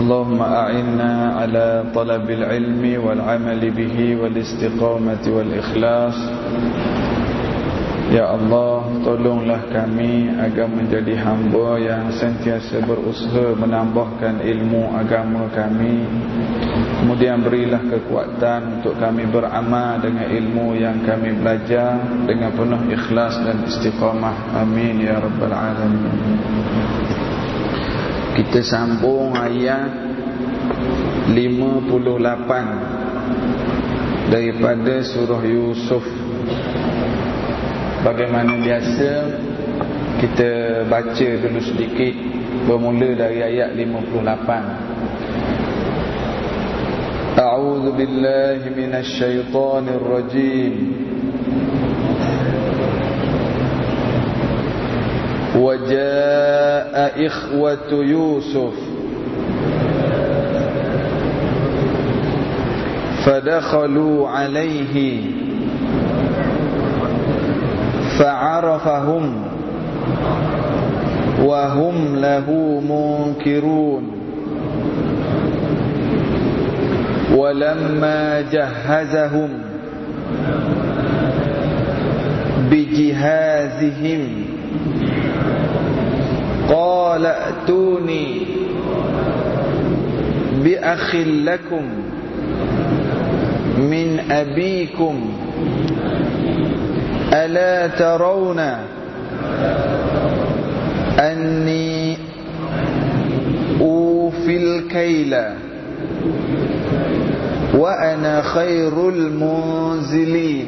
اللهم أعنا على طلب العلم والعمل به والاستقامة والإخلاص Ya Allah, tolonglah kami agar menjadi hamba yang sentiasa berusaha menambahkan ilmu agama kami. Kemudian berilah kekuatan untuk kami beramal dengan ilmu yang kami belajar dengan penuh ikhlas dan istiqamah. Amin ya rabbal alamin. Kita sambung ayat 58 daripada surah Yusuf. Bagaimana biasa Kita baca dulu sedikit Bermula dari ayat 58 A'udhu billahi minasyaitanir rajim وجاء إخوة يوسف فدخلوا عليه فعرفهم وهم له منكرون. ولما جهزهم بجهازهم قال ائتوني بأخ لكم من أبيكم ألا ترون أني أوفي الكيل وأنا خير المنزلين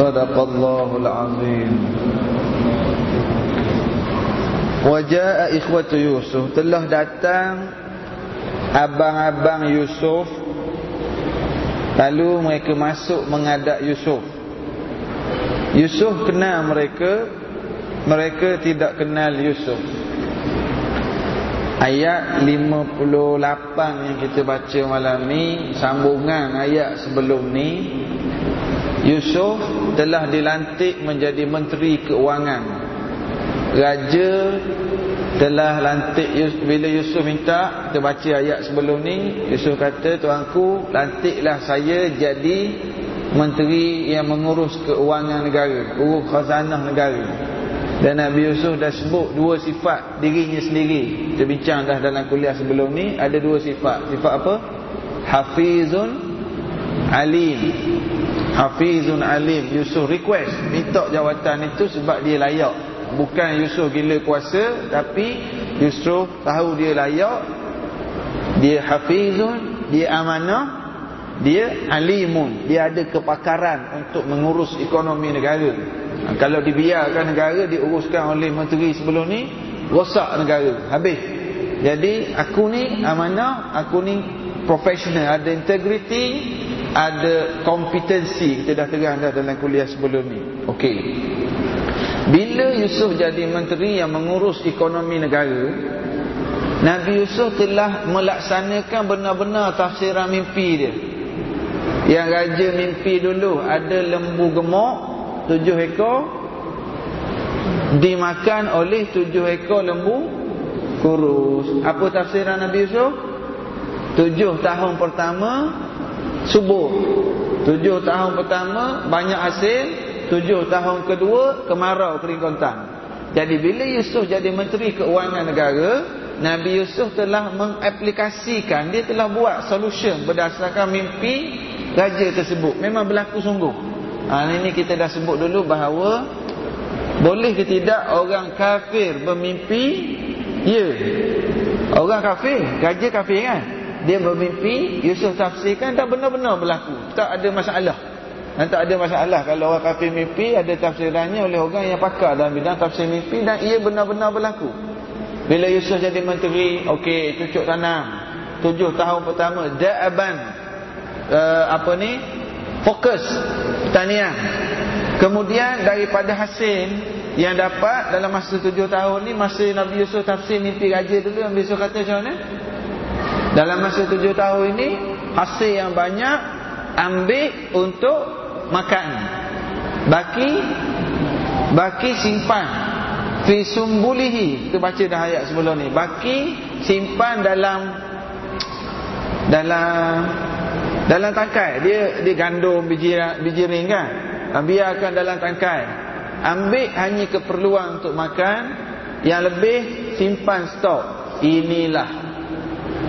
صدق الله العظيم وجاء إخوة يوسف telah datang abang-abang Yusuf Lalu mereka masuk mengadap Yusuf Yusuf kenal mereka Mereka tidak kenal Yusuf Ayat 58 yang kita baca malam ni Sambungan ayat sebelum ni Yusuf telah dilantik menjadi Menteri Keuangan. Raja telah lantik bila Yusuf minta kita baca ayat sebelum ni Yusuf kata tuanku lantiklah saya jadi menteri yang mengurus keuangan negara urus khazanah negara. Dan Nabi Yusuf dah sebut dua sifat dirinya sendiri. Kita bincang dah dalam kuliah sebelum ni ada dua sifat. Sifat apa? Hafizun alim hafizun alim Yusuf request. Minta jawatan itu sebab dia layak. Bukan Yusuf gila kuasa tapi Yusuf tahu dia layak. Dia hafizun dia amanah dia alimun. Dia ada kepakaran untuk mengurus ekonomi negara. Ha, kalau dibiarkan negara diuruskan oleh menteri sebelum ni rosak negara. Habis. Jadi aku ni amanah aku ni profesional ada integrity ada kompetensi kita dah terang dah dalam kuliah sebelum ni. Okey. Bila Yusuf jadi menteri yang mengurus ekonomi negara Nabi Yusuf telah melaksanakan benar-benar tafsiran mimpi dia. Yang raja mimpi dulu ada lembu gemuk Tujuh ekor Dimakan oleh tujuh ekor lembu kurus. Apa tafsiran Nabi Yusuf? Tujuh tahun pertama Subur Tujuh tahun pertama banyak hasil Tujuh tahun kedua kemarau kering kontan Jadi bila Yusuf jadi menteri keuangan negara, Nabi Yusuf telah mengaplikasikan, dia telah buat solution berdasarkan mimpi raja tersebut. Memang berlaku sungguh. Ha, ini kita dah sebut dulu bahawa boleh ke tidak orang kafir bermimpi? Ya. Orang kafir, raja kafir kan? Dia bermimpi, Yusuf tafsirkan dan benar-benar berlaku. Tak ada masalah. Dan tak ada masalah kalau orang kafir mimpi ada tafsirannya oleh orang yang pakar dalam bidang tafsir mimpi dan ia benar-benar berlaku. Bila Yusuf jadi menteri, okey, cucuk tanam. Tujuh tahun pertama, da'aban. Uh, apa ni? Fokus. Pertanian. Kemudian daripada hasil yang dapat dalam masa tujuh tahun ni, masa Nabi Yusuf tafsir mimpi raja dulu, Nabi Yusuf kata macam mana? Dalam masa tujuh tahun ini, hasil yang banyak, ambil untuk makan. Baki, baki simpan. Fi sumbulihi. Kita baca dah ayat sebelum ni. Baki simpan dalam dalam dalam tangkai. Dia dia gandum biji biji ring kan? Biarkan dalam tangkai. Ambil hanya keperluan untuk makan. Yang lebih simpan stok. Inilah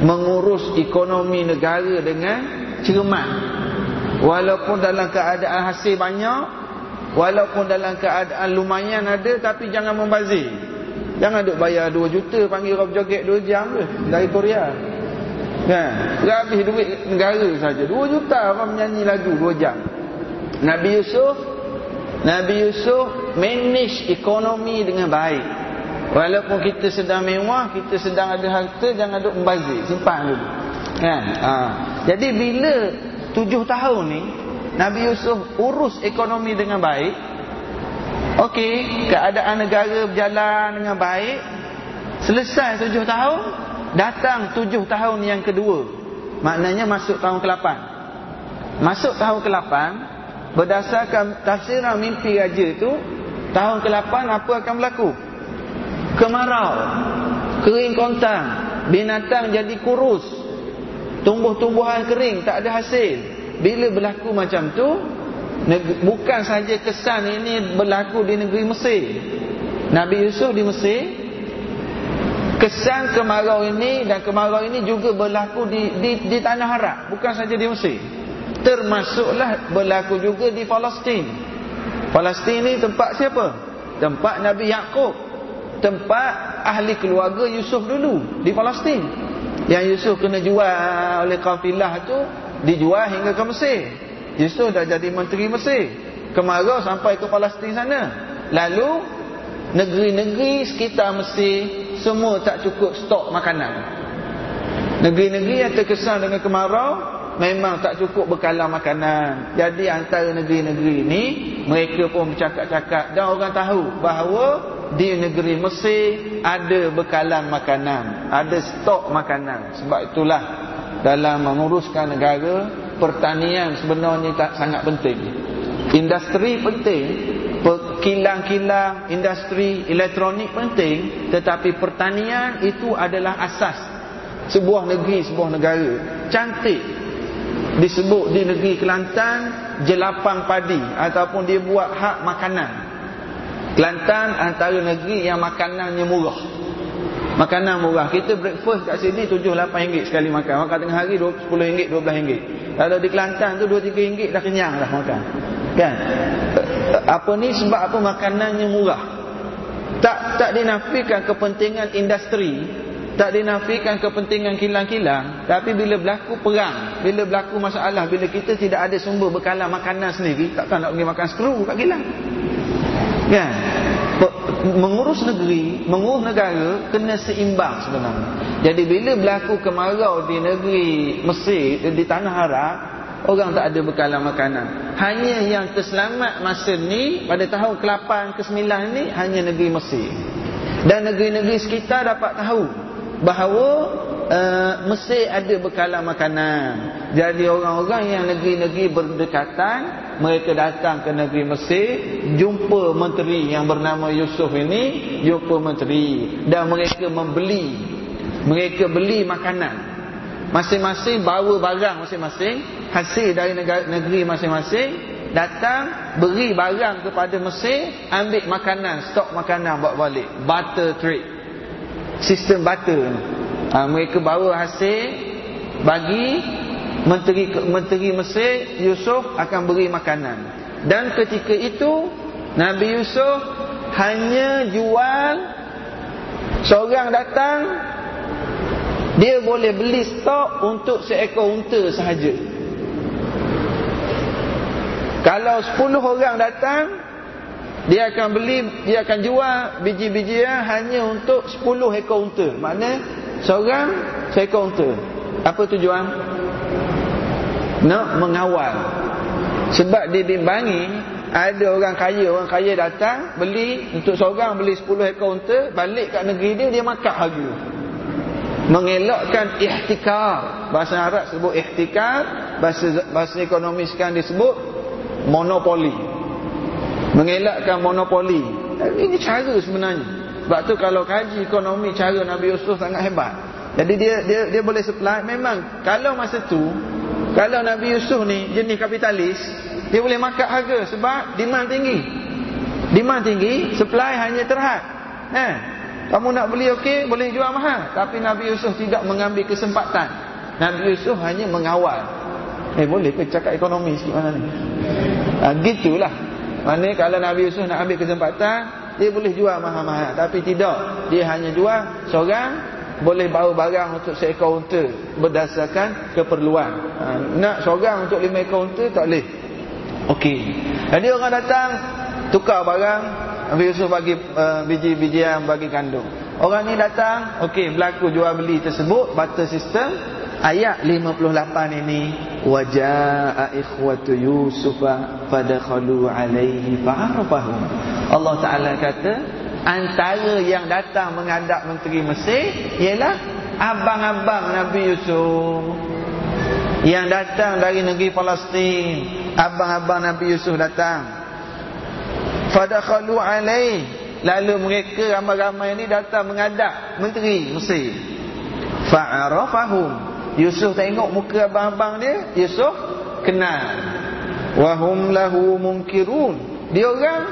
mengurus ekonomi negara dengan cermat. Walaupun dalam keadaan hasil banyak Walaupun dalam keadaan lumayan ada Tapi jangan membazir. Jangan duk bayar 2 juta Panggil Rob Joget 2 jam ke Dari Korea. Kan Habis duit negara saja. 2 juta orang menyanyi lagu 2 jam. Nabi Yusuf Nabi Yusuf Manage ekonomi dengan baik Walaupun kita sedang mewah Kita sedang ada harta Jangan duk membazir. Simpan dulu. Kan? Ha. Jadi bila 7 tahun ni Nabi Yusuf urus ekonomi dengan baik Okey Keadaan negara berjalan dengan baik Selesai tujuh tahun Datang tujuh tahun yang kedua. Maknanya masuk tahun ke-8 Masuk tahun ke-8 Berdasarkan tafsiran mimpi raja itu Tahun ke-8 apa akan berlaku? Kemarau Kering kontang Binatang jadi kurus Tumbuh-tumbuhan kering Tak ada hasil. Bila berlaku macam tu bukan saja kesan ini berlaku di negeri Mesir Nabi Yusuf di Mesir kesan kemarau ini dan kemarau ini juga berlaku di di, di tanah Arab bukan saja di Mesir. Termasuklah berlaku juga di Palestin. Palestin ini tempat siapa? Tempat Nabi Yakub tempat ahli keluarga Yusuf dulu di Palestin yang Yusuf kena jual oleh kafilah tu dijual hingga ke Mesir. Yusuf dah jadi menteri Mesir. Kemarau sampai ke Palestin sana. Lalu negeri-negeri sekitar Mesir semua tak cukup stok makanan. Negeri-negeri yang terkesan dengan kemarau memang tak cukup bekalan makanan. Jadi antara negeri-negeri ini mereka pun bercakap-cakap dan orang tahu bahawa di negeri Mesir ada bekalan makanan, ada stok makanan. Sebab itulah dalam menguruskan negara pertanian sebenarnya tak sangat penting. Industri penting kilang-kilang industri elektronik penting tetapi pertanian itu adalah asas. Sebuah negeri sebuah negara cantik. Disebut di negeri Kelantan jelapang padi ataupun dia buat hak makanan Kelantan antara negeri yang makanannya murah Makanan murah. Kita breakfast kat sini 7-8 ringgit sekali makan. Makan tengah hari 10 ringgit, 12 ringgit. Kalau di Kelantan tu 2-3 ringgit dah kenyang dah makan. Kan? Apa ni sebab apa makanannya murah. Tak tak dinafikan kepentingan industri. Tak dinafikan kepentingan kilang-kilang. Tapi bila berlaku perang. Bila berlaku masalah. Bila kita tidak ada sumber bekalan makanan sendiri. Takkan nak pergi makan skru kat kilang. Kan? mengurus negeri, mengurus negara kena seimbang sebenarnya. Jadi bila berlaku kemarau di negeri Mesir di tanah Arab, orang tak ada bekalan makanan. Hanya yang terselamat masa ni pada tahun ke-8 ke-9 ni hanya negeri Mesir. Dan negeri-negeri sekitar dapat tahu bahawa uh, Mesir ada bekalan makanan. Jadi orang-orang yang negeri-negeri berdekatan mereka datang ke negeri Mesir jumpa menteri yang bernama Yusuf ini jumpa menteri. Dan mereka membeli mereka beli makanan. Masing-masing bawa barang masing-masing hasil dari negeri masing-masing datang beri barang kepada Mesir ambil makanan stok makanan buat balik. Butter trade. Sistem butter ha, mereka bawa hasil bagi menteri menteri Mesir Yusuf akan beri makanan. Dan ketika itu Nabi Yusuf hanya jual seorang datang dia boleh beli stok untuk seekor unta sahaja. Kalau 10 orang datang dia akan beli dia akan jual biji-bijian hanya untuk 10 ekor unta. Makna seorang seekor unta apa tujuan? Nak mengawal. Sebab dibimbangi ada orang kaya orang kaya datang beli untuk seorang beli 10 ekor unta balik kat negeri dia dia makan harga mengelakkan ihtikar. Bahasa Arab sebut ihtikar bahasa bahasa ekonomi sekarang disebut monopoli. Mengelakkan monopoli. Ini cara sebenarnya sebab tu kalau kaji ekonomi cara Nabi Yusuf sangat hebat jadi dia dia dia boleh supply memang kalau masa tu kalau Nabi Yusuf ni jenis kapitalis, dia boleh makan harga sebab demand tinggi. Demand tinggi, supply hanya terhad. Eh, kamu nak beli okey, boleh jual mahal. Tapi Nabi Yusuf tidak mengambil kesempatan. Nabi Yusuf hanya mengawal. Eh, boleh ke cakap ekonomi sikit mana ni? Ha, gitulah. Mana kalau Nabi Yusuf nak ambil kesempatan, dia boleh jual mahal-mahal. Tapi tidak. Dia hanya jual seorang boleh bawa barang untuk seekor unta berdasarkan keperluan. Ha, nak seorang untuk lima ekor unta tak boleh. Okey. Jadi orang datang tukar barang, Nabi Yusuf bagi uh, biji-bijian bagi kandung. Orang ni datang, okey, berlaku jual beli tersebut, barter sistem. Ayat 58 ini wajaa ikhwatu yusufa fadakhalu alaihi fa'arafahum. Allah Taala kata antara yang datang menghadap menteri Mesir ialah abang-abang Nabi Yusuf. Yang datang dari negeri Palestin abang-abang Nabi Yusuf datang. Fadakhalu alaih lalu mereka ramai-ramai ini datang menghadap menteri Mesir. Fa'arafahum Yusuf tengok muka abang-abang dia Yusuf kenal. Wahum lahu munkirun. Dia orang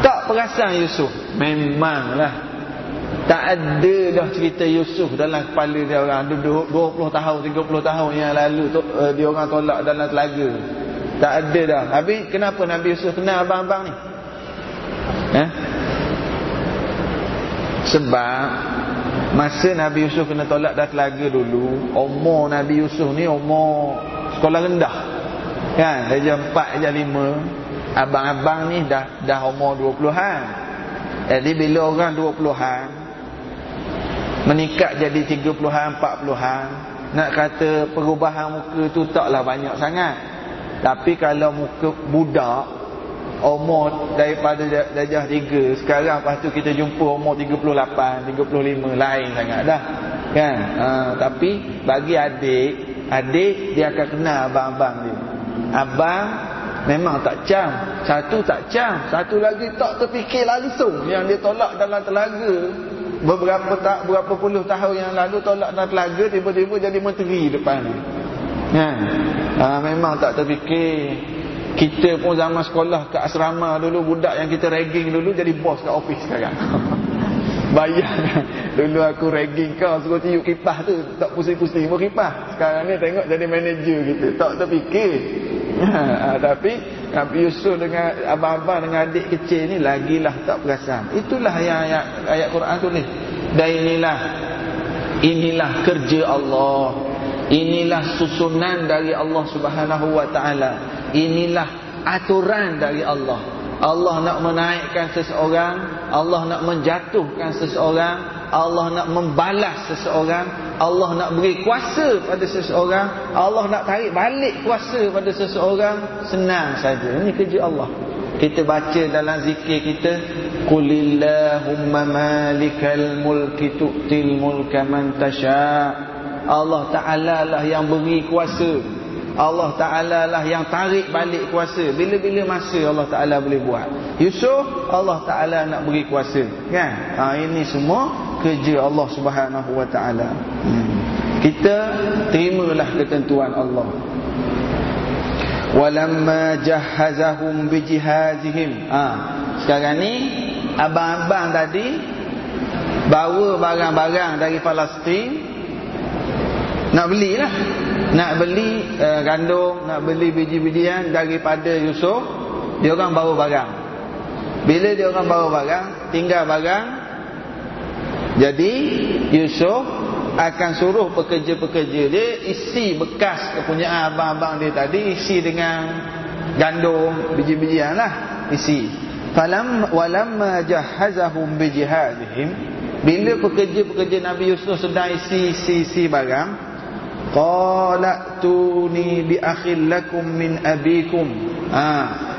tak perasan Yusuf. Memanglah. Tak ada dah cerita Yusuf dalam kepala dia orang. Duduk 20 tahun, 30 tahun yang lalu tu, uh, Dia orang tolak dalam telaga. Tak ada dah. Habis kenapa Nabi Yusuf kenal abang-abang ni? Eh? Sebab Masa Nabi Yusuf kena tolak dalam telaga dulu Umur Nabi Yusuf ni umur Sekolah rendah Kan Darjah 4, darjah 5 abang-abang ni dah dah umur 20-an. Jadi bila orang 20-an meningkat jadi 30-an, 40-an, nak kata perubahan muka tu taklah banyak sangat. Tapi kalau muka budak umur daripada darjah 3 sekarang lepas tu kita jumpa umur 38, 35 lain sangat dah. Kan? Ha, tapi bagi adik, adik dia akan kenal abang-abang dia. Abang Memang tak cam Satu tak cam Satu lagi tak terfikir langsung Yang dia tolak dalam telaga Beberapa tak berapa puluh tahun yang lalu Tolak dalam telaga Tiba-tiba jadi menteri depan ni ya. ha, Memang tak terfikir Kita pun zaman sekolah Ke asrama dulu Budak yang kita ragging dulu Jadi bos kat office sekarang Bayar Dulu aku ragging kau Suruh tiup kipas tu Tak pusing-pusing pun kipas Sekarang ni tengok jadi manager kita Tak terfikir ha, tapi Nabi Yusuf dengan abang-abang dengan adik kecil ni lagilah tak perasan. Itulah yang ayat, ayat Quran tulis. Dan inilah inilah kerja Allah. Inilah susunan dari Allah Subhanahu wa taala. Inilah aturan dari Allah. Allah nak menaikkan seseorang, Allah nak menjatuhkan seseorang, Allah nak membalas seseorang Allah nak beri kuasa pada seseorang Allah nak tarik balik kuasa pada seseorang. Senang saja. Ini kerja Allah. Kita baca dalam zikir kita Qulillahumma malikal mulki tu'til mulka man tasha' Allah Ta'ala lah yang beri kuasa Allah Ta'ala lah yang tarik balik kuasa Bila-bila masa Allah Ta'ala boleh buat Yusuf Allah Ta'ala nak beri kuasa Kan? Ha, ini semua kerja Allah Subhanahu wa taala. Hmm. Kita terimalah ketentuan Allah. walamma jahazahum bijihazihim ha sekarang ni abang-abang tadi bawa barang-barang dari Palestin nak belilah nak beli uh, gandum nak beli biji-bijian daripada Yusuf dia orang bawa barang. Bila dia orang bawa barang tinggal barang jadi Yusuf akan suruh pekerja-pekerja dia isi bekas kepunyaan abang-abang dia tadi isi dengan gandum biji-bijian lah isi. Falam walamma jahazahum bijihadihim bila pekerja-pekerja Nabi Yusuf sedang isi isi, isi barang qala tuni bi akhil lakum min abikum. Ha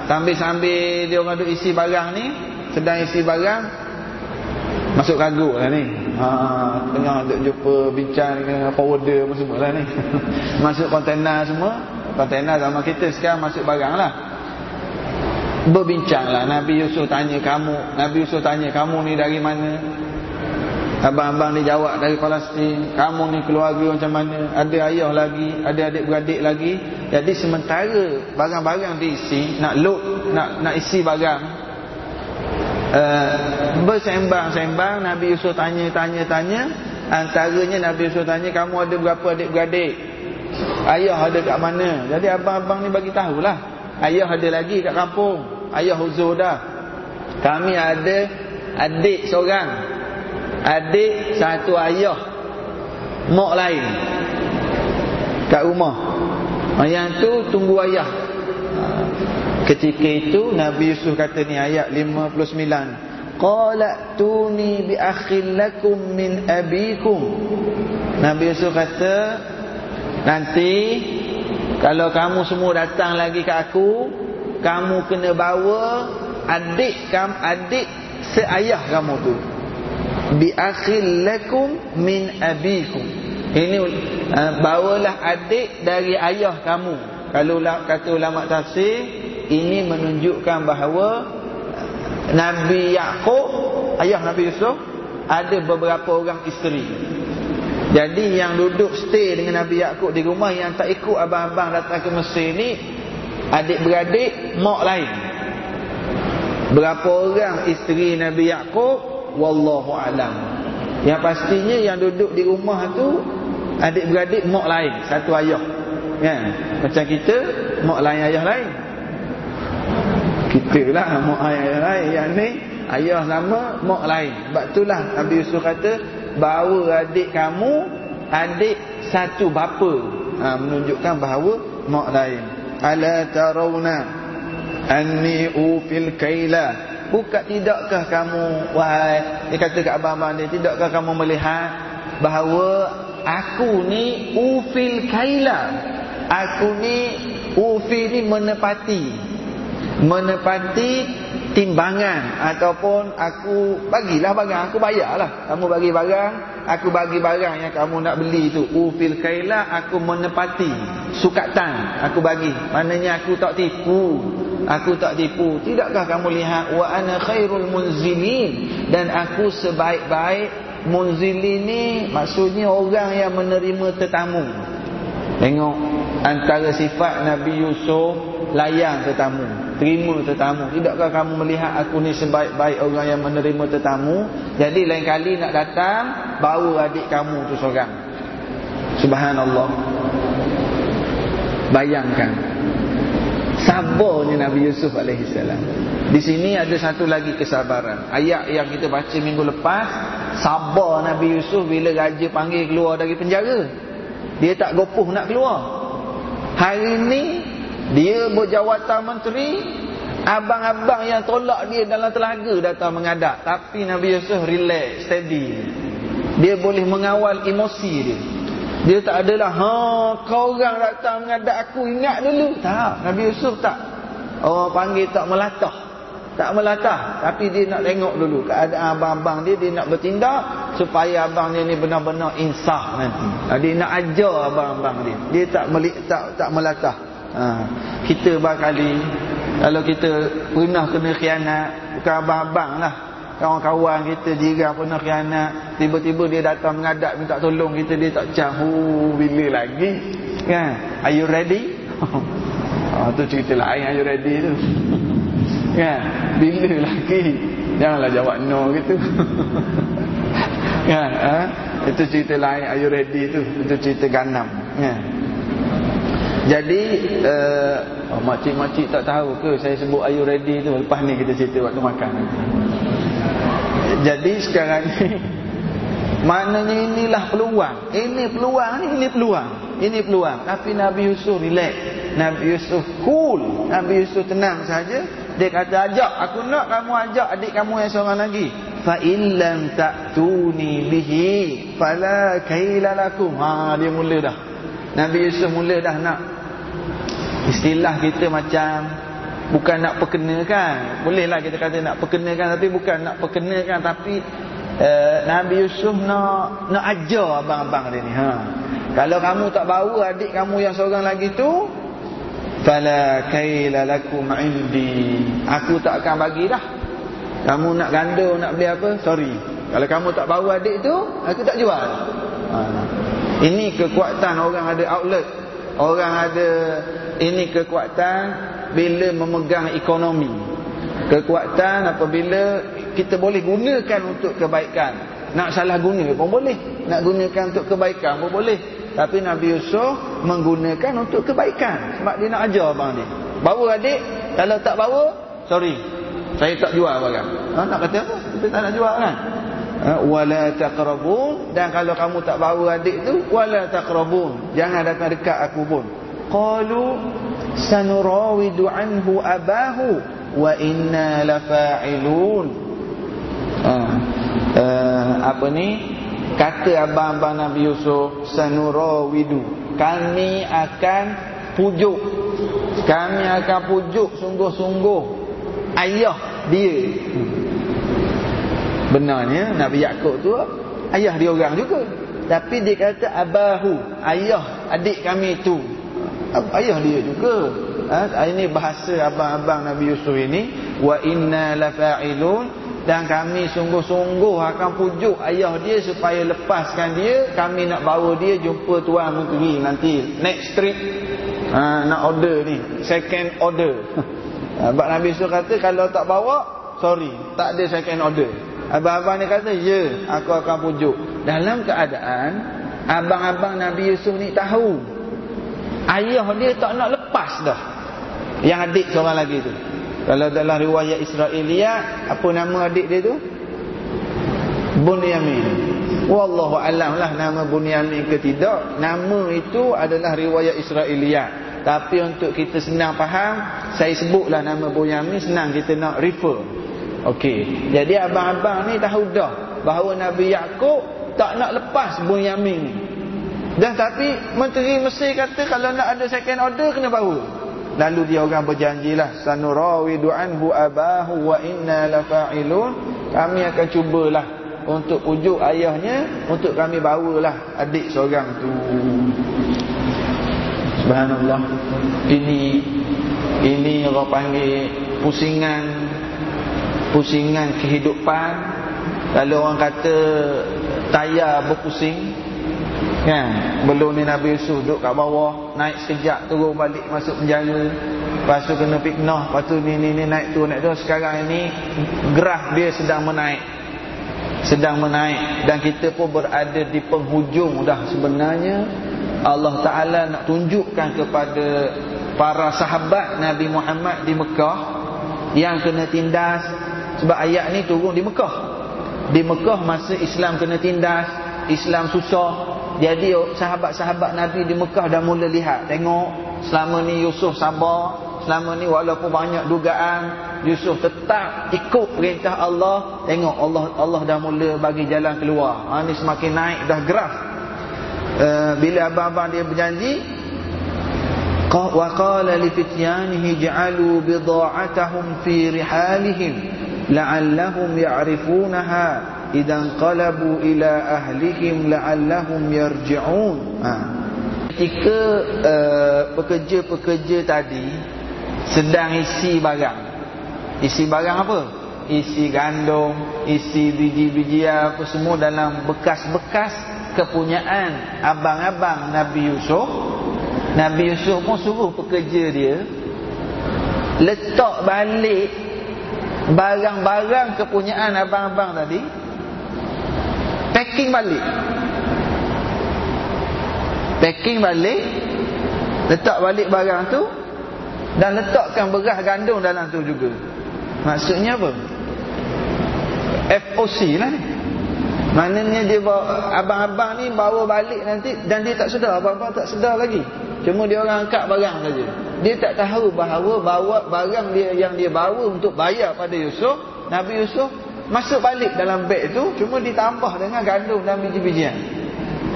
sambil-sambil dia orang duk isi barang ni sedang isi barang Masuk kargo lah ni. Ha, Tengah jumpa bincang dengan forwarder semua lah ni. Masuk kontena semua Kontena sama kita sekarang masuk barang lah. Berbincang lah. Nabi Yusuf tanya kamu Nabi Yusuf tanya kamu ni dari mana Abang-abang ni jawab dari Palestin. Kamu ni keluarga macam mana? Ada ayah lagi Ada adik-beradik lagi. Jadi sementara barang-barang diisi Nak load Nak nak isi barang uh, bersembang-sembang Nabi Yusuf tanya-tanya-tanya antaranya Nabi Yusuf tanya kamu ada berapa adik-beradik? Ayah ada kat mana? Jadi abang-abang ni bagi tahulah. Ayah ada lagi kat kampung. Ayah huzur dah. Kami ada adik seorang adik satu ayah mak lain kat rumah yang tu tunggu ayah Ketika itu Nabi Yusuf kata ni ayat 59. Qala tuni bi akhil lakum min abikum. Nabi Yusuf kata nanti kalau kamu semua datang lagi ke aku, kamu kena bawa adik kamu adik seayah kamu tu. Bi akhil lakum min abikum. Ini uh, bawalah adik dari ayah kamu. Kalau kata ulama tafsir ini menunjukkan bahawa Nabi Yaakob ayah Nabi Yusuf ada beberapa orang isteri. Jadi yang duduk stay dengan Nabi Yaakob di rumah yang tak ikut abang-abang datang ke Mesir ni adik-beradik mak lain. Berapa orang isteri Nabi Yaakob wallahu alam. Yang pastinya yang duduk di rumah tu adik-beradik mak lain, satu ayah. Kan? Macam kita mak lain ayah lain kita lah mak ayah lain yang ni ayah sama mak lain sebab itulah Nabi Yusuf kata bawa adik kamu adik satu bapa ha, menunjukkan bahawa mak lain ala tarawna anni ufil kaila bukan tidakkah kamu wahai dia kata kat abang-abang dia tidakkah kamu melihat bahawa aku ni ufil kaila? Aku ni ufi ni menepati menepati timbangan ataupun aku bagilah barang aku bayarlah. Kamu bagi barang aku bagi barang yang kamu nak beli tu. Ufil kaila aku menepati sukatan aku bagi. Maknanya aku tak tipu. Aku tak tipu. Tidakkah kamu lihat wa ana khairul munzilin dan aku sebaik-baik munzilin ni maksudnya orang yang menerima tetamu. Tengok antara sifat Nabi Yusuf layan tetamu terima tetamu. Tidakkah kamu melihat aku ni sebaik-baik orang yang menerima tetamu? Jadi lain kali nak datang bawa adik kamu tu seorang. Subhanallah. Bayangkan. Sabarnya Nabi Yusuf salam. Di sini ada satu lagi kesabaran. Ayat yang kita baca minggu lepas sabar Nabi Yusuf bila raja panggil keluar dari penjara. Dia tak gopoh nak keluar. Hari ini dia berjawatan menteri Abang-abang yang tolak dia dalam telaga datang mengadap Tapi Nabi Yusuf relax, steady. Dia boleh mengawal emosi dia. Dia tak adalah Ha, kau orang datang mengadap aku ingat dulu. Tak, Nabi Yusuf tak. Orang panggil tak melatah. Tak melatah Tapi dia nak tengok dulu Keadaan abang-abang dia. Dia nak bertindak Supaya abang dia ni benar-benar insaf nanti. Dia nak ajar abang-abang dia. Dia tak melik, tak, tak melatah ha. Kita barangkali Kalau kita pernah kena khianat Bukan abang-abang lah Kawan-kawan kita jiran pernah khianat Tiba-tiba dia datang mengadap minta tolong kita Dia tak cahu bila lagi kan? Are you ready? Ha, tu cerita lain are you ready tu. kan? Bila lagi? Janganlah jawab no gitu. kan? Ha? Itu cerita lain are you ready tu. Itu cerita ganam. Kan? Jadi uh, oh, makcik-makcik tak tahu ke saya sebut are you ready tu lepas ni kita cerita waktu makan. Jadi sekarang ni maknanya inilah peluang. Ini peluang ni ini peluang. Ini peluang. Tapi Nabi Yusuf relax. Nabi Yusuf cool. Nabi Yusuf tenang saja. Dia kata ajak aku nak kamu ajak adik kamu yang seorang lagi. Fa illam ta'tuni bihi fala kaila lakum. Ha dia mula dah. Nabi Yusuf mula dah nak istilah kita macam bukan nak perkenakan. Bolehlah kita kata nak perkenakan tapi bukan nak perkenakan tapi uh, Nabi Yusuf nak nak ajar abang-abang dia ni. Ha. Kalau kamu tak bawa adik kamu yang seorang lagi tu fala kaila lakum indi aku tak akan bagi dah kamu nak ganda nak beli apa sorry kalau kamu tak bawa adik tu aku tak jual ha. ini kekuatan orang ada outlet orang ada ini kekuatan bila memegang ekonomi kekuatan apabila kita boleh gunakan untuk kebaikan nak salah guna pun boleh nak gunakan untuk kebaikan pun boleh tapi Nabi Yusuf menggunakan untuk kebaikan. Sebab dia nak ajar abang ni. Bawa adik. Kalau tak bawa, sorry. Saya tak jual barang. Ha, nak kata apa? Kita tak nak jual kan? Ha, wala taqrabun. Dan kalau kamu tak bawa adik tu, wala taqrabun. Jangan datang dekat aku pun. Qalu sanurawidu anhu abahu wa inna lafa'ilun. Ha, uh, apa ni? Kata abang-abang Nabi Yusuf Sanurawidu Kami akan pujuk Kami akan pujuk sungguh-sungguh Ayah dia Benarnya Nabi Yaakob tu Ayah dia orang juga. Tapi dia kata abahu Ayah adik kami tu Ayah dia juga. Ha? Ini bahasa abang-abang Nabi Yusuf ini Wa inna lafa'ilun. Dan kami sungguh-sungguh akan pujuk ayah dia supaya lepaskan dia. Kami nak bawa dia jumpa tuan menteri nanti next trip. Ha, nak order ni second order. Sebab Nabi Yusuf kata kalau tak bawa sorry tak ada second order abang-abang ni kata ya aku akan pujuk. Dalam keadaan abang-abang Nabi Yusuf ni tahu. Ayah dia tak nak lepas dah. Yang adik seorang lagi tu. Kalau dalam riwayat Israelia Apa nama adik dia tu? Bunyamin. Wallahu alam lah nama Bunyamin ke tidak. Nama itu adalah riwayat Israelia. Tapi untuk kita senang faham Saya sebutlah nama Bunyamin Senang kita nak refer Okey. Jadi abang-abang ni tahu dah Bahawa Nabi Yaakob Tak nak lepas Bunyamin ni Dan tapi Menteri Mesir kata Kalau nak ada second order Kena bawa Lalu dia orang berjanjilah sanurawidu anhu abahu wa inna lafa'ilun kami akan cubalah untuk pujuk ayahnya untuk kami bawalah adik seorang tu. Subhanallah. Ini ini orang panggil pusingan pusingan kehidupan. Kalau orang kata tayar berpusing Kan? Belum ni Nabi Yusuf duduk kat bawah, naik sekejap turun balik masuk penjara. Lepas tu kena fitnah, lepas tu ni ni ni naik tu naik tu. Sekarang ini graf dia sedang menaik. Sedang menaik dan kita pun berada di penghujung dah sebenarnya Allah Taala nak tunjukkan kepada para sahabat Nabi Muhammad di Mekah yang kena tindas sebab ayat ni turun di Mekah. Di Mekah masa Islam kena tindas, Islam susah, jadi sahabat-sahabat Nabi di Mekah dah mula lihat. Tengok selama ni Yusuf sabar Selama ni walaupun banyak dugaan Yusuf tetap ikut perintah Allah. Tengok Allah Allah dah mula bagi jalan keluar. Ha, Ni semakin naik dah graf uh, Bila abang-abang dia berjanji Wa qala li fityanihi ja'alu bida'atahum fi rihalihim La'allahum ya'rifunaha idan qalabu ila ahlihim la'allahum yarji'un ha. ketika uh, pekerja-pekerja tadi sedang isi barang. Isi barang apa? Isi gandum isi biji-biji apa semua dalam bekas-bekas kepunyaan abang-abang Nabi Yusuf. Nabi Yusuf pun suruh pekerja dia letak balik barang-barang kepunyaan abang-abang tadi packing balik. Packing balik letak balik barang tu dan letakkan beras gandum dalam tu juga. Maksudnya apa? FOC lah ni maknanya dia bawa abang-abang ni bawa balik nanti dan dia tak sedar. Abang-abang tak sedar lagi. Cuma dia orang angkat barang saja. Dia tak tahu bahawa bawa barang dia yang dia bawa untuk bayar pada Yusuf Nabi Yusuf masuk balik dalam beg tu cuma ditambah dengan gandum dan biji-bijian.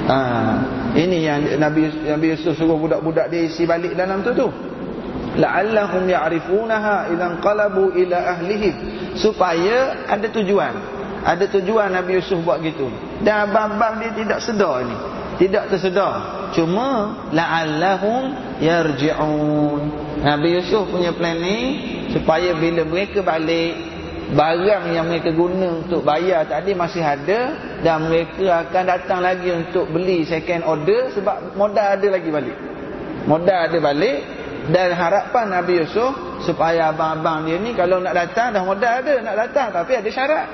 Ha, ini yang Nabi Nabi Yusuf suruh budak-budak dia isi balik dalam tu tu. La'allahum ya'rifunaha idzan qalabu ila ahlihim supaya ada tujuan ada tujuan Nabi Yusuf buat gitu. Dan abang-abang dia tidak sedar ni. Tidak tersedar. Cuma la'allahum yarji'un. Nabi Yusuf punya plan ni supaya bila mereka balik barang yang mereka guna untuk bayar tadi masih ada dan mereka akan datang lagi untuk beli second order sebab modal ada lagi balik. Modal ada balik dan harapan Nabi Yusuf supaya abang-abang dia ni kalau nak datang dah modal ada nak datang tapi ada syarat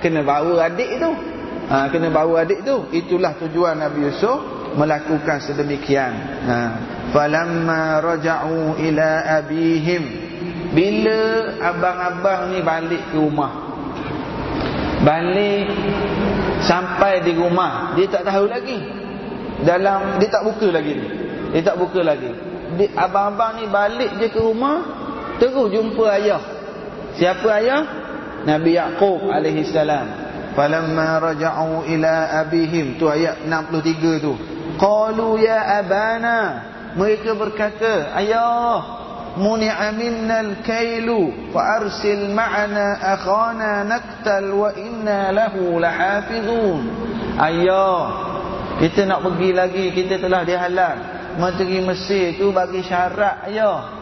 kena bawa adik tu. Ha, kena bawa adik tu. Itulah tujuan Nabi Yusuf melakukan sedemikian. Ha. falamma raja'u ila abihim. Bila abang-abang ni balik ke rumah. Balik Sampai di rumah Dia tak tahu lagi. Dalam Dia tak buka lagi Dia tak buka lagi. Abang-abang ni balik je ke rumah Terus jumpa ayah. Siapa ayah? Nabi Yaqub alaihi salam. Falamma raja'u ila abihim tu ayat 63 tu. Qalu ya abana mereka berkata ayah muni'a minna al-kailu fa arsil ma'ana akhana naktal wa inna lahu lahafizun. Ayah kita nak pergi lagi kita telah dihalang. Menteri Mesir tu bagi syarat ayah.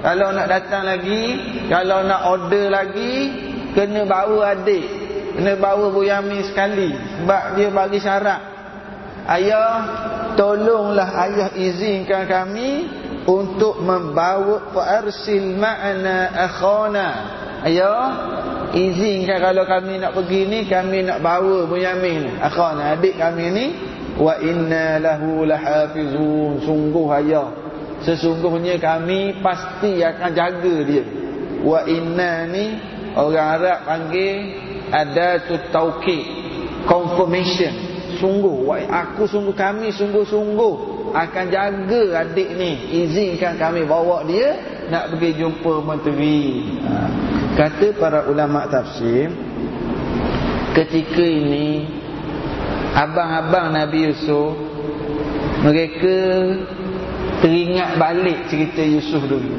Kalau nak datang lagi, kalau nak order lagi, Kena bawa adik Kena bawa Bu Yamin sekali Sebab dia bagi syarat. Ayah Tolonglah ayah izinkan kami untuk membawa fa'arsil ma'ana akhana. Ayo izinkan kalau kami nak pergi ni kami nak bawa Bunyamin akhana adik kami ni wa inna lahu lahafizun. Sungguh ayo sesungguhnya kami pasti akan jaga dia. Wa inna ni orang Arab panggil ada tu tauqid confirmation. Sungguh aku sungguh kami sungguh-sungguh akan jaga adik ni. Izinkan kami bawa dia nak pergi jumpa menteri. Ha. kata para ulama tafsir ketika ini abang-abang Nabi Yusuf mereka teringat balik cerita Yusuf dulu.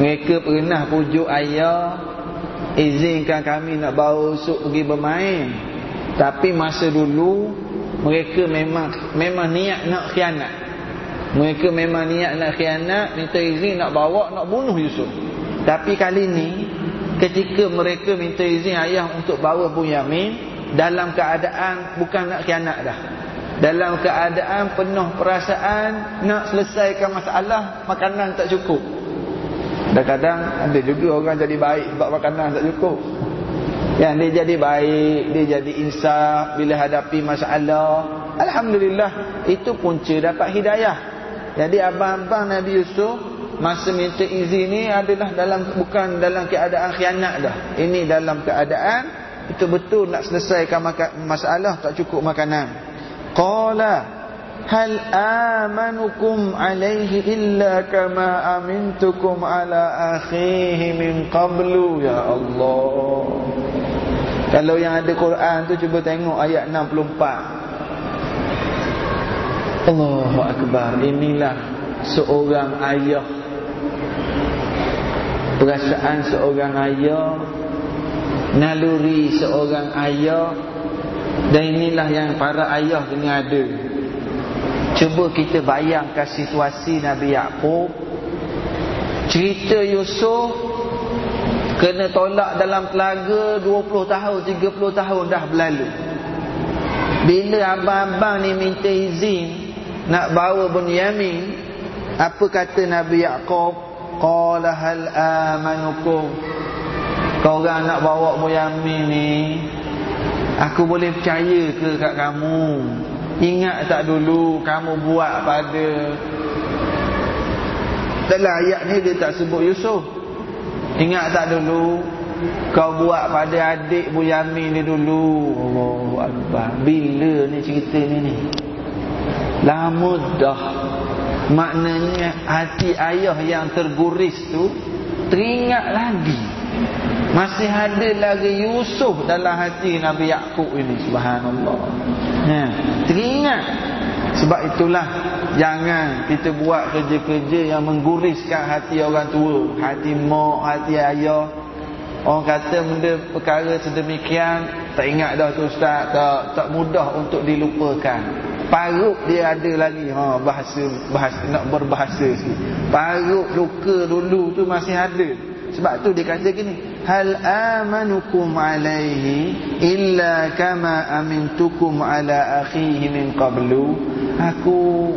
Mereka pernah pujuk ayah izinkan kami nak bawa Yusuf pergi bermain. Tapi masa dulu mereka memang memang niat nak khianat. Mereka memang niat nak khianat minta izin nak bawa nak bunuh Yusuf. Tapi kali ni ketika mereka minta izin ayah untuk bawa Bunyamin dalam keadaan bukan nak khianat dah. Dalam keadaan penuh perasaan nak selesaikan masalah makanan tak cukup kadang-kadang ada juga orang jadi baik sebab makanan tak cukup yang dia jadi baik, dia jadi insaf bila hadapi masalah. Alhamdulillah, itu punca dapat hidayah. Jadi abang-abang Nabi Yusuf masa minta izin ni adalah dalam bukan dalam keadaan khianat dah. Ini dalam keadaan itu betul nak selesaikan masalah tak cukup makanan. Qala hal amanukum alaihi illa kama amintukum ala akhihi min qablu ya Allah kalau yang ada Quran tu cuba tengok ayat 64. Allahu akbar. Inilah seorang ayah. Perasaan seorang ayah, naluri seorang ayah dan inilah yang para ayah kena ada. Cuba kita bayangkan situasi Nabi Yaqub. Cerita Yusuf Kena tolak dalam telaga 20 tahun, 30 tahun dah berlalu. Bila abang-abang ni minta izin nak bawa Bunyamin, apa kata Nabi Yaakob? qala hal amanukum kau orang nak bawa Muyamin ni aku boleh percaya ke kat kamu ingat tak dulu kamu buat pada dalam ayat ni dia tak sebut Yusuf ingat tak dulu kau buat pada adik Bu Yamin ni dulu? Allah Akbar. Bila ni cerita ni ni? Lama dah. Maknanya hati ayah yang terguris tu teringat lagi. Masih ada lagi Yusuf dalam hati Nabi Yaakob ini subhanallah ha, teringat. Sebab itulah jangan kita buat kerja-kerja yang mengguriskan hati orang tua. Hati mak, hati ayah. Orang kata benda perkara sedemikian Tak ingat dah tu ustaz Tak, tak mudah untuk dilupakan. Parut dia ada lagi. Ha, bahasa, bahasa Nak berbahasa sikit. Parut luka dulu tu masih ada. Sebab tu dia kata gini Hal amanukum alaihi Illa kama amintukum ala akhihi min qablu? Aku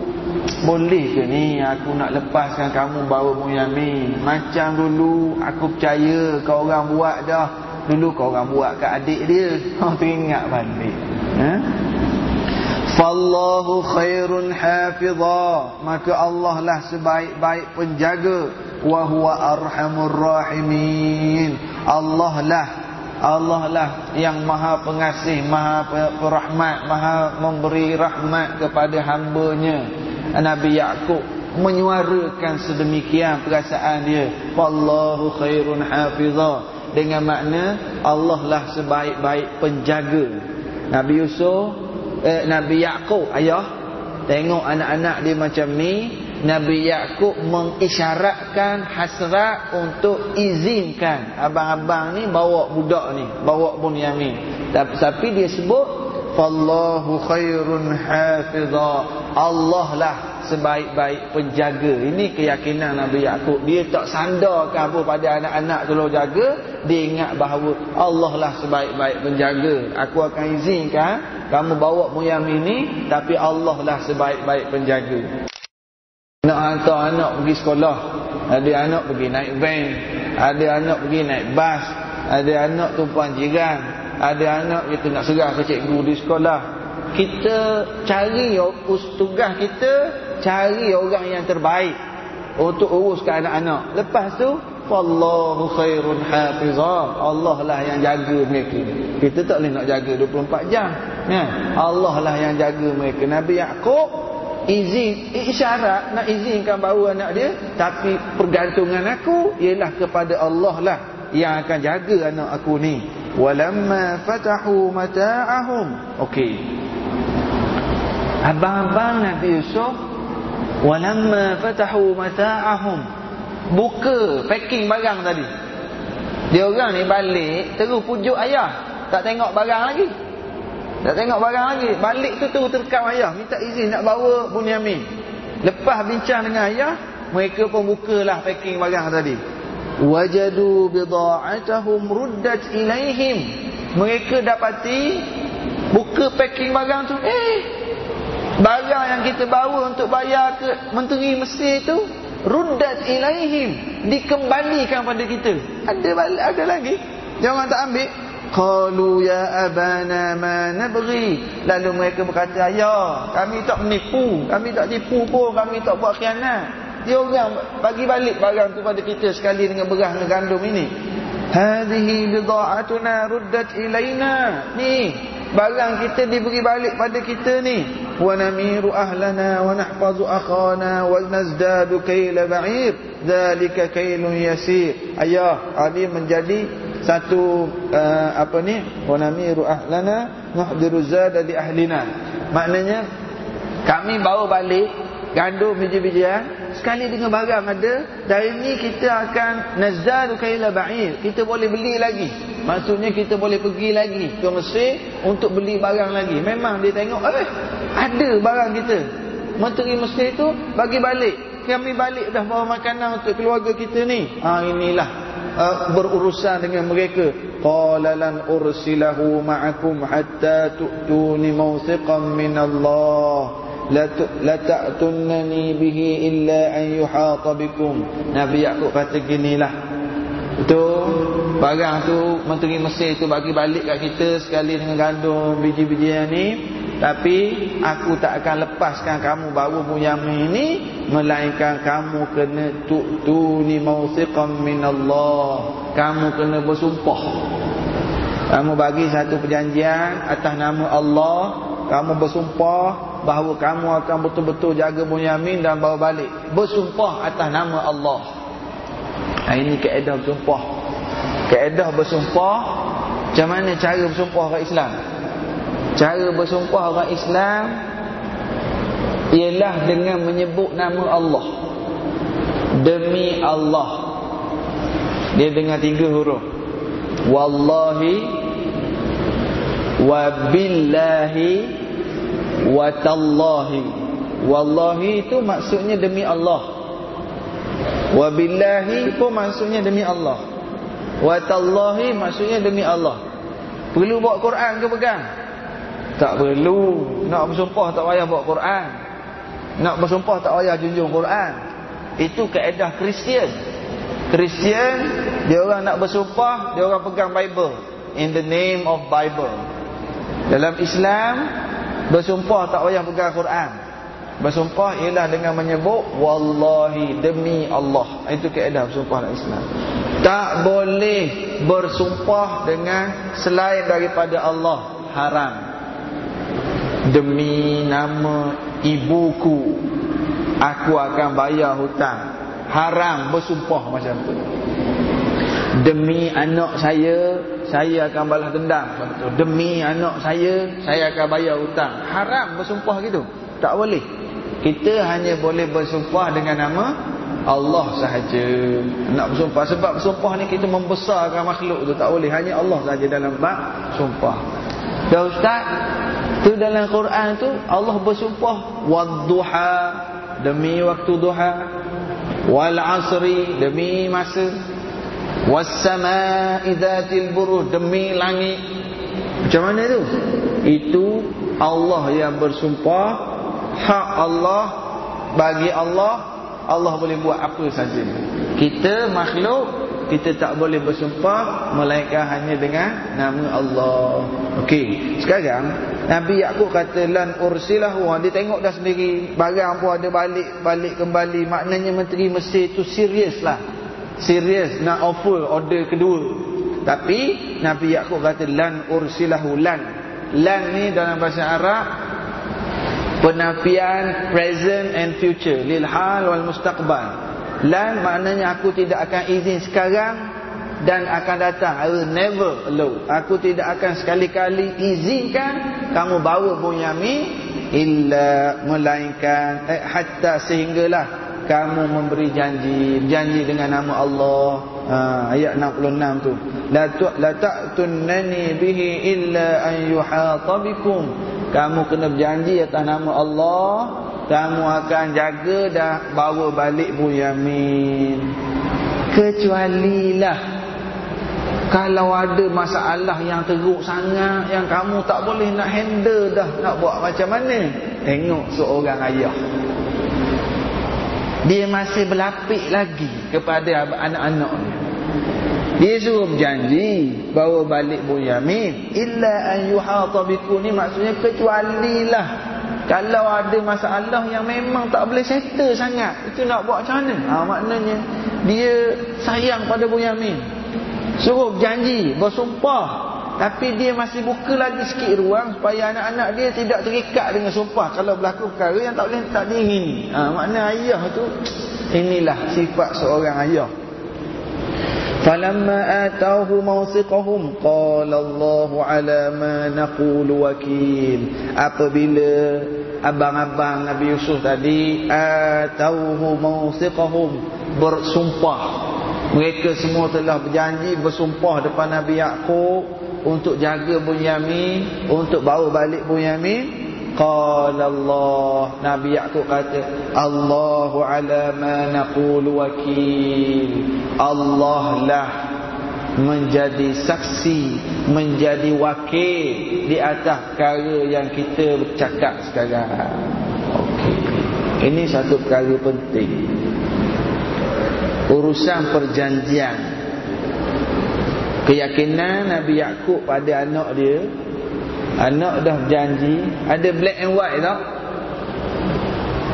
boleh ke ni? Aku nak lepaskan kamu bawa Muyamin Macam dulu aku percaya kau orang buat dah. Dulu kau orang buat kat adik dia. Kau teringat balik. Ha? Fallahu khairun hafizah. Maka Allah lah sebaik-baik penjaga Wahuwa arhamur rahimin. Allah lah. Allah lah yang maha pengasih, maha perahmat, maha memberi rahmat kepada hambanya. Nabi Yaakob menyuarakan sedemikian perasaan dia. Wallahu khairun hafizah. Dengan makna Allah lah sebaik-baik penjaga. Nabi Yusuf eh, Nabi Yaakob ayah. Tengok anak-anak dia macam ni Nabi Yaakob mengisyaratkan hasrat untuk izinkan. Abang-abang ni bawa budak ni bawa Bunyamin. Tapi, dia sebut Fallahu khairun hafizah. Allah lah sebaik-baik penjaga. Ini keyakinan Nabi Yaakob Dia tak sandarkan apa pada anak-anak tolong jaga. Dia ingat bahawa Allah lah sebaik-baik penjaga. Aku akan izinkan Kamu bawa muyam ini Tapi Allah lah sebaik-baik penjaga Nak hantar anak pergi sekolah Ada anak pergi naik van Ada anak pergi naik bas Ada anak tumpuan jiran ada anak kita nak serah ke cikgu di sekolah. Kita cari tugas kita cari orang yang terbaik untuk uruskan anak-anak. Lepas tu wallahu khairun hafizah. Allah lah yang jaga mereka. Kita tak boleh nak jaga 24 jam. Ya. Allah lah yang jaga mereka. Nabi Yaakob izin isyarat nak izinkan bawa anak dia tapi pergantungan aku ialah kepada Allah lah yang akan jaga anak aku ni. Walamma fatahu mata'ahum. Okey. Abang-abang Nabi Yusuf walamma fatahu mata'ahum. Buka packing barang tadi. Dia orang ni balik terus pujuk ayah. Tak tengok barang lagi tak tengok barang lagi balik tu terus terkam ayah. Minta izin nak bawa Bunyamin. Lepas bincang dengan ayah mereka pun bukalah packing barang tadi. Wajadu bida'atahum ruddat ilaihim. Mereka dapati buka packing barang tu eh barang yang kita bawa untuk bayar ke menteri Mesir tu ruddat ilaihim. Dikembalikan pada kita. Ada ada lagi. Jangan tak ambil qalu ya abana ma nabghi. Lalu mereka berkata ayah kami tak menipu kami tak tipu pun kami tak buat khianat. Dia orang bagi balik barang tu pada kita sekali dengan beras dengan gandum ini. Hadhihi bidha'atuna ruddat ilaina. Ni barang kita diberi balik pada kita ni. Wa namiru ahlana wa nahfazu akhana wa nazdadu kayla ba'ir. Dhalika kaylun yasir. Ayah ini menjadi satu uh, apa ni? Wa namiru ahlana nuhdiru zada di ahlina. Maknanya kami bawa balik gandum biji-bijian sekali dengan barang ada dari ni kita akan nazadu kaila ba'ir. Kita boleh beli lagi. Maksudnya kita boleh pergi lagi ke Mesir untuk beli barang lagi. Memang dia tengok eh ada barang kita. Menteri Mesir itu bagi balik. Kami balik dah bawa makanan untuk keluarga kita ni. Ha inilah uh, berurusan dengan mereka. Qala lan ursilahu ma'akum hatta tu'tuni mawthiqan min Allah la ta'tunni bihi illa an yuhata bikum. Nabi Yakub kata ginilah. Betul Barang tu Menteri Mesir tu bagi balik kat kita Sekali dengan gandum biji-bijian ni Tapi Aku tak akan lepaskan kamu bawa Bunyamin ini Melainkan kamu kena Tu'tuni mawthiqam minallah. Kamu kena bersumpah. Kamu bagi satu perjanjian Atas nama Allah Kamu bersumpah bahawa kamu akan betul-betul jaga Bunyamin dan bawa balik. Bersumpah atas nama Allah. Ini keadaan bersumpah. Keadaan bersumpah macam mana cara bersumpah orang Islam cara bersumpah orang Islam ialah dengan menyebut nama Allah. Demi Allah. Dia dengan tiga huruf. Wallahi wabillahi watallahi wallahi itu maksudnya demi Allah. Wabillahi pun maksudnya demi Allah. Watallahi maksudnya demi Allah. Perlu bawa Quran ke pegang tak perlu nak bersumpah tak payah bawa Quran nak bersumpah tak payah junjung Quran itu kaedah Kristian Kristian dia orang nak bersumpah dia orang pegang Bible in the name of Bible dalam Islam Bersumpah tak payah pegang Quran. Bersumpah ialah dengan menyebut wallahi demi Allah. Itu kaedah bersumpah dalam Islam. Tak boleh bersumpah dengan selain daripada Allah. Haram. Demi nama ibuku aku akan bayar hutang. Haram bersumpah macam tu. Demi anak saya saya akan balas dendam. Demi anak saya saya akan bayar hutang. Haram bersumpah gitu. Tak boleh. Kita hanya boleh bersumpah dengan nama Allah sahaja. Nak bersumpah sebab bersumpah ni kita membesarkan makhluk tu. Tak boleh. Hanya Allah sahaja dalam bab sumpah. Dah ustaz tu dalam Quran tu Allah bersumpah wadduha demi waktu duha. Wal asri demi masa. Was-samaa'i dzatil buruj demi langit. Macam mana tu? Itu Allah yang bersumpah. Hak Allah bagi Allah Allah boleh buat apa saja. Kita makhluk kita tak boleh bersumpah melainkan hanya dengan nama Allah. Okey sekarang Nabi Yakub kata lan ursilahu. Dia tengok dah sendiri. Barang pun ada balik balik kembali. Maknanya menteri Mesir tu serius lah. Serius nak offer order kedua. Tapi Nabi Yaakob kata lan ursilahu lan. Lan ni dalam bahasa Arab penafian present and future. Lil hal wal mustaqbal lan maknanya aku tidak akan izin sekarang dan akan datang. I will never allow aku tidak akan sekali-kali izinkan kamu bawa Bunyamin illa melainkan eh, hatta sehinggalah kamu memberi janji janji dengan nama Allah. Ha, ayat 66 tu. La tu la ta'tunni bihi illa an yuhata bikum. Kamu kena berjanji atas nama Allah kamu akan jaga dah bawa balik Bunyamin kecuali lah kalau ada masalah yang teruk sangat yang kamu tak boleh nak handle dah nak buat macam mana? Tengok seorang ayah. Dia masih berlapik lagi kepada anak-anak dia suruh berjanji bawa balik Bunyamin illa an yuhata biku ni maksudnya kecuali lah kalau ada masalah yang memang tak boleh settle sangat itu nak buat macam mana ha, maknanya dia sayang pada Bunyamin suruh berjanji bersumpah tapi dia masih buka lagi sikit ruang supaya anak-anak dia tidak terikat dengan sumpah kalau berlaku perkara yang tak boleh tak diingini. Ha, makna ayah tu inilah sifat seorang ayah. Falamma atauhu mawsiqahum qala Allahu ala ma naqulu wakil. Apabila abang-abang Nabi Yusuf tadi atauhu mawsiqahum bersumpah mereka semua telah berjanji bersumpah depan Nabi Yaqub untuk jaga Bunyamin, untuk bawa balik Bunyamin. Qala Allah, Nabi Yaqub kata, Allahu ala ma naqulu wakil. Allah lah menjadi saksi, menjadi wakil di atas perkara yang kita bercakap sekarang. Ini satu perkara penting Urusan perjanjian Keyakinan Nabi Yaakob pada anak dia Anak dah janji Ada black and white tak?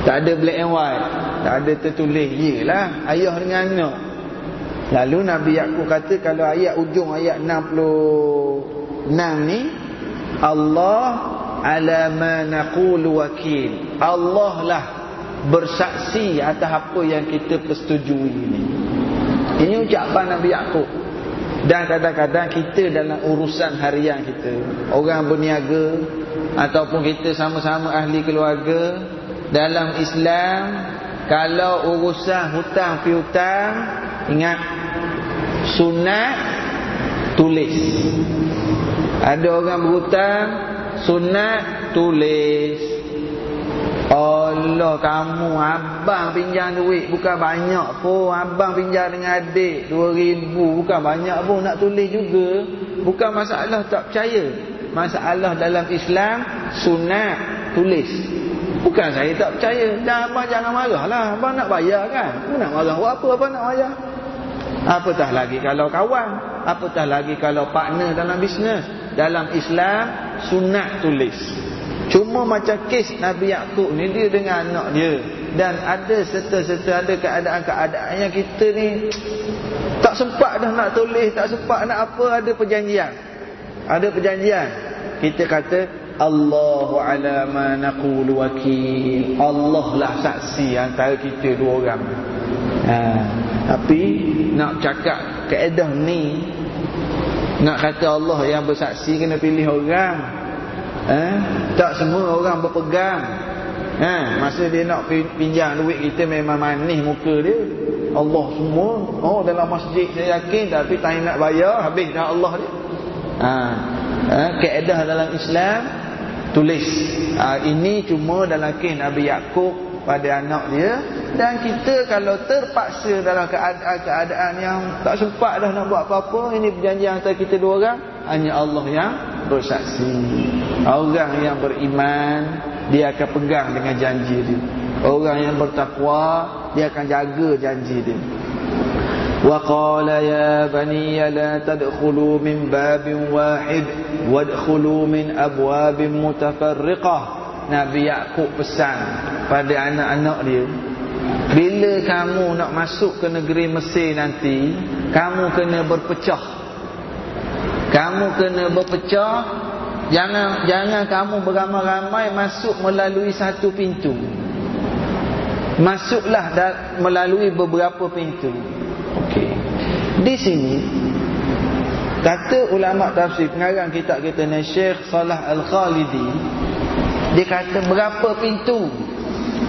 Tak ada black and white Tak ada tertulis Yelah ayah dengan anak Lalu Nabi Yaakob kata Kalau ayat ujung ayat 66 ni Allah ala ma naqulu wakil Allah lah bersaksi atas apa yang kita persetujui ini. Ini ucapan Nabi Yaakob. Dan kadang-kadang kita dalam urusan harian kita, orang berniaga ataupun kita sama-sama ahli keluarga dalam Islam, kalau urusan hutang piutang, ingat sunat tulis. Ada orang berhutang, sunat tulis. Allah kamu abang pinjam duit bukan banyak pun. Abang pinjam dengan adik 2000 bukan banyak pun. Nak tulis juga. Bukan masalah tak percaya. Masalah dalam Islam sunat tulis. Bukan saya tak percaya. Dan abang jangan marahlah abang nak bayar kan? Aku nak marah. Buat apa abang nak bayar? Apatah lagi kalau kawan? Apatah lagi kalau partner dalam bisnes? Dalam Islam sunat tulis Cuma macam kes Nabi Yaakob ni dia dengan anak dia dan ada serta-serta ada keadaan-keadaan yang kita ni tak sempat dah nak tulis, tak sempat nak apa, ada perjanjian. Ada perjanjian. Kita kata Allahu ala ma naqulu wakil. Allah lah saksi antara kita dua orang. Ha. Tapi nak cakap keadaan ni nak kata Allah yang bersaksi kena pilih orang eh? Tak semua orang berpegang eh? Masa dia nak pinjam duit kita memang manis muka dia Allah semua Oh dalam masjid saya yakin Tapi tak nak bayar Habis dah Allah dia ha. eh? Keedah dalam Islam Tulis ha, Ini cuma dalam kes Nabi Yaakob pada anak dia dan kita kalau terpaksa dalam keadaan-keadaan yang tak sempat dah nak buat apa-apa ini perjanjian antara kita dua orang hanya Allah yang bersaksi orang yang beriman dia akan pegang dengan janji dia orang yang bertakwa dia akan jaga janji dia وقال يا بني لا تدخلوا من باب واحد وادخلوا من أبواب متفرقة Nabi Yaakob pesan pada anak-anak dia. Bila kamu nak masuk ke negeri Mesir nanti kamu kena berpecah. Kamu kena berpecah. Jangan jangan kamu beramai-ramai masuk melalui satu pintu. Masuklah melalui beberapa pintu. Okey. Di sini kata ulama tafsir pengarang kitab kita ni Syekh Salah Al-Khalidi dia kata berapa pintu?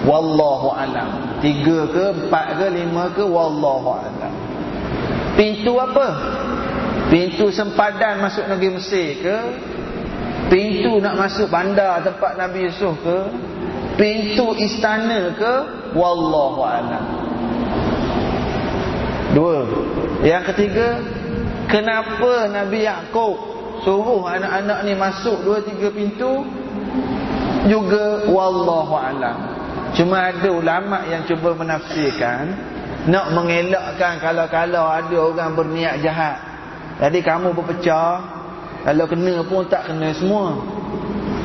Wallahu alam. Tiga ke, empat ke, lima ke, wallahu alam. Pintu apa? Pintu sempadan masuk negeri Mesir ke? Pintu nak masuk bandar tempat Nabi Yusuf ke? Pintu istana ke? Wallahu alam. Dua. Yang ketiga, kenapa Nabi Yaakob suruh anak-anak ni masuk dua tiga pintu? Juga wallahu alam. Cuma ada ulama yang cuba menafsirkan nak mengelakkan kalau-kalau ada orang berniat jahat. Jadi kamu berpecah, kalau kena pun tak kena semua.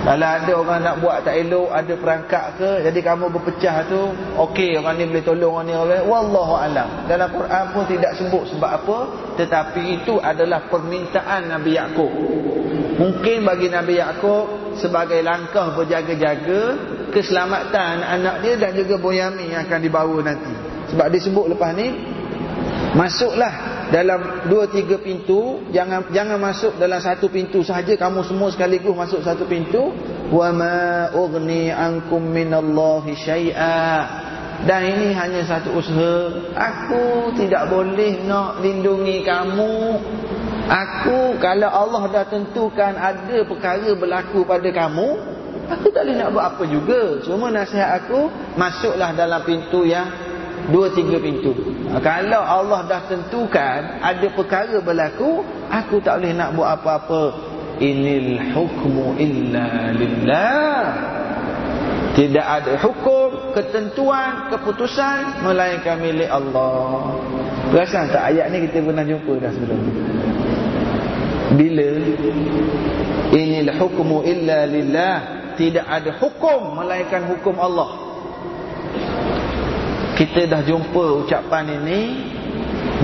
Kalau ada orang nak buat tak elok, ada perangkap ke, jadi kamu berpecah tu, okey orang ni boleh tolong orang ni orang wallahu alam. Dalam Quran pun tidak sebut sebab apa, tetapi itu adalah permintaan Nabi Yakub. Mungkin bagi Nabi Yakub sebagai langkah berjaga-jaga keselamatan anak dia dan juga Boyami yang akan dibawa nanti. Sebab disebut lepas ni masuklah dalam dua tiga pintu jangan jangan masuk dalam satu pintu sahaja. Kamu semua sekaligus masuk satu pintu. Wa ma ughni ankum minallahi syai'a. Dan ini hanya satu usaha. Aku tidak boleh nak lindungi kamu. Aku kalau Allah dah tentukan ada perkara berlaku pada kamu aku tak boleh nak buat apa juga. Cuma nasihat aku masuklah dalam pintu yang dua tiga pintu kalau Allah dah tentukan ada perkara berlaku aku tak boleh nak buat apa-apa inil hukmu illa lillah tidak ada hukum ketentuan, keputusan melainkan milik Allah. Perasan tak ayat ni kita pernah jumpa dah sebelum ni. Bila inil hukmu illa lillah, tidak ada hukum melainkan hukum Allah. Kita dah jumpa ucapan ini.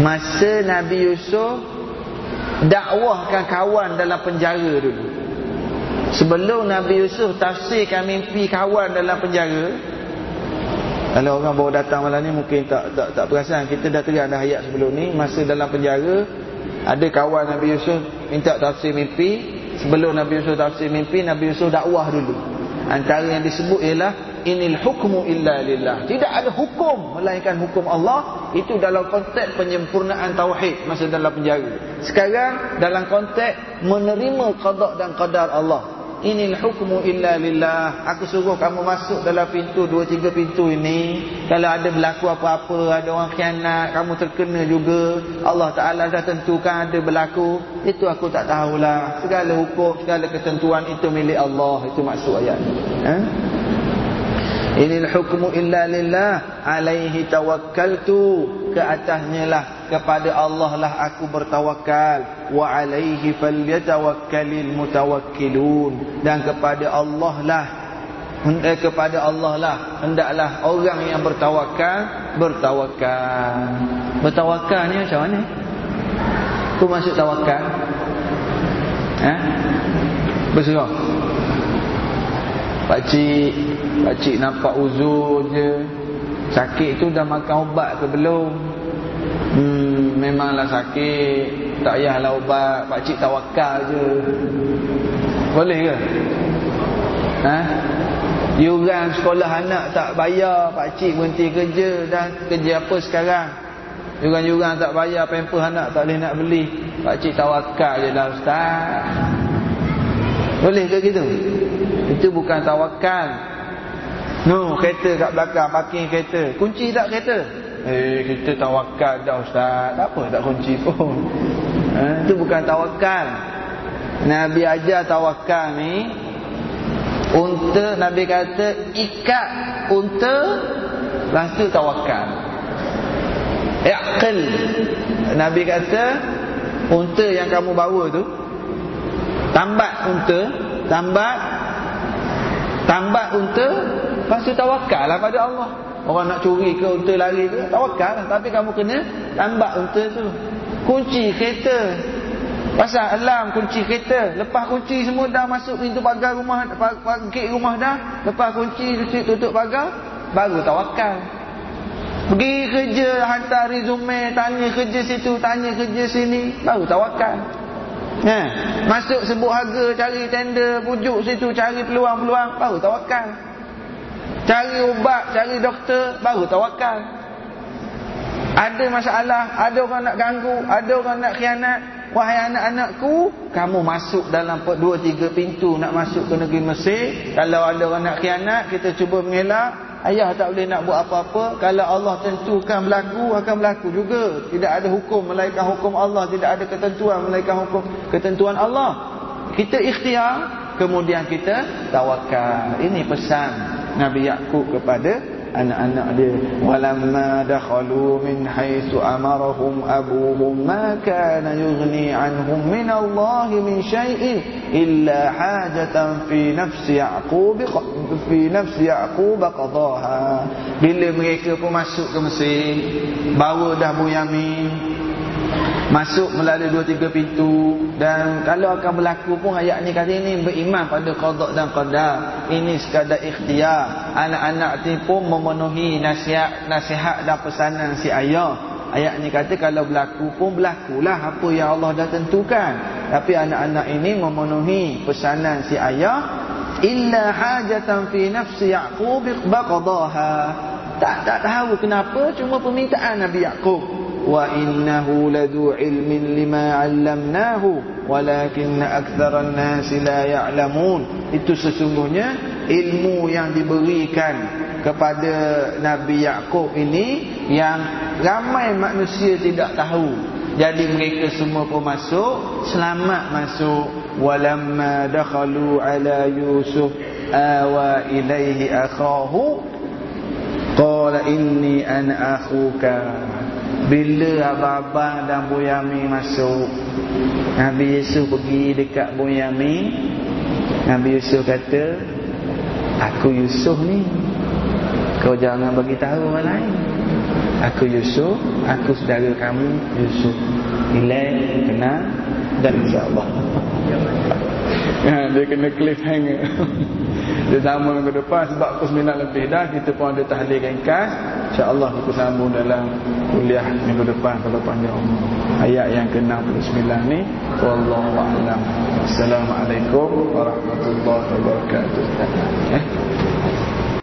Masa Nabi Yusuf dakwahkan kawan dalam penjara dulu. Sebelum Nabi Yusuf tafsirkan mimpi kawan dalam penjara Kalau orang baru datang malam ni mungkin tak tak tak perasan. Kita dah terang dah ayat sebelum ni Masa dalam penjara Ada kawan Nabi Yusuf minta tafsir mimpi. Sebelum Nabi Yusuf tafsir mimpi Nabi Yusuf dakwah dulu. Antara yang disebut ialah Inil hukmu illa lillah. Tidak ada hukum Melainkan hukum Allah. Itu dalam konteks penyempurnaan Tauhid Masa dalam penjara. Sekarang dalam konteks Menerima qadak dan qadar Allah. Inil hukmu illa lillah. Aku suruh kamu masuk dalam pintu Dua tiga pintu ini. Kalau ada berlaku apa-apa Ada orang khianat Kamu terkena juga. Allah Ta'ala dah tentukan ada berlaku. Itu aku tak tahulah. Segala hukum, segala ketentuan Itu milik Allah. Itu maksud ayat eh? Inil hukmu illa lillah. Alaihi tawakkaltu. Ke atasnya lah. Kepada Allah lah aku bertawakal. Wa alaihi falyatawakkalul mutawakkilun. Dan kepada Allah lah. Eh, kepada Allah lah. Hendaklah orang yang bertawakal bertawakal. Bertawakal ni macam mana? Tu maksud tawakal. Eh berserah Pakcik Pakcik nampak uzur je Sakit tu dah makan ubat ke belum Hmm Memanglah sakit Tak payahlah ubat Pakcik tawakal je Boleh ke? Ha? Yuran sekolah anak tak bayar Pakcik berhenti kerja Dan kerja apa sekarang? Yuran-yuran tak bayar Pampers anak tak boleh nak beli Pakcik tawakal je lah ustaz Boleh ke gitu? Itu bukan tawakal. No, kereta kat belakang parking kereta. Kunci tak kereta? Eh, kita tawakal dah ustaz. Tak apa tak kunci pun. Ha, itu bukan tawakal. Nabi ajar tawakal ni unta Nabi kata ikat unta tu tawakal. Iqil. Nabi kata unta yang kamu bawa tu tambat unta, tambat Tambat unta Lepas tu tawakal lah pada Allah. Orang nak curi ke unta lari ke Tawakal lah. Tapi kamu kena tambat unta tu. Kunci kereta. Pasal alam kunci kereta. Lepas kunci semua dah masuk pintu pagar rumah Gate rumah dah Lepas kunci tutup pagar Baru tawakal Pergi kerja hantar resume Tanya kerja situ Tanya kerja sini Baru tawakal Ha, masuk sebut harga, cari tender, pujuk situ, cari peluang-peluang, baru tawakal. Cari ubat, cari doktor, baru tawakal. Ada masalah, ada orang nak ganggu, ada orang nak khianat. Wahai anak-anakku, kamu masuk dalam dua tiga pintu nak masuk ke negeri Mesir. Kalau ada orang nak khianat, kita cuba mengelak. Ayah tak boleh nak buat apa-apa. Kalau Allah tentukan berlaku Akan berlaku juga. Tidak ada hukum Melainkan hukum Allah. Tidak ada ketentuan Melainkan hukum Ketentuan Allah. Kita ikhtiar Kemudian kita tawakal Ini pesan Nabi Yaakob kepada anak-anak dia. Walamma dakhalu min haitsu amarahum abuhum ma kana yughni anhum min Allah min syai'in illa hajatan fi nafsi yaqub fi nafsi yaqub qadaha bila mereka pun masuk ke Mesir bawa dah Bunyamin Masuk melalui dua tiga pintu. Dan kalau akan berlaku pun ayat ni kali ni Beriman pada qadak dan qadar Ini sekadar ikhtiar. Anak-anak ni pun memenuhi nasihat Nasihat dan pesanan si ayah. Ayat ni kata kalau berlaku pun berlakulah Apa yang Allah dah tentukan. Tapi anak-anak ini memenuhi pesanan si ayah. Illa hajatan fi nafsi Ya'qub baqadaha Tak tak tahu kenapa Cuma permintaan Nabi Ya'qub وإنه لذو علم لما علمناه ولكن أكثر الناس لا يعلمون itu sesungguhnya ilmu yang diberikan kepada Nabi Yaakob ini yang ramai manusia tidak tahu jadi mereka semua pun masuk selamat masuk walamma dakhalu ala yusuf awa ilaihi akhahu Qala inni ana akhuka bila abang-abang dan Buyami masuk Nabi Yusuf pergi dekat Buyami Nabi Yusuf kata Aku Yusuf ni. Kau jangan bagi tahu orang lain. Aku Yusuf Aku saudara kamu Yusuf Nilai, kenal Dan insyaAllah ya, Dia kena cliffhanger Dia sama minggu depan Sebab pukul 9 lebih dah. Kita pun ada tahlil ringkas InsyaAllah kita sambung dalam Kuliah minggu depan Kalau panjang umur. Ayat yang ke-69 ni Wallahu'alam Assalamualaikum Warahmatullahi Wabarakatuh. Eh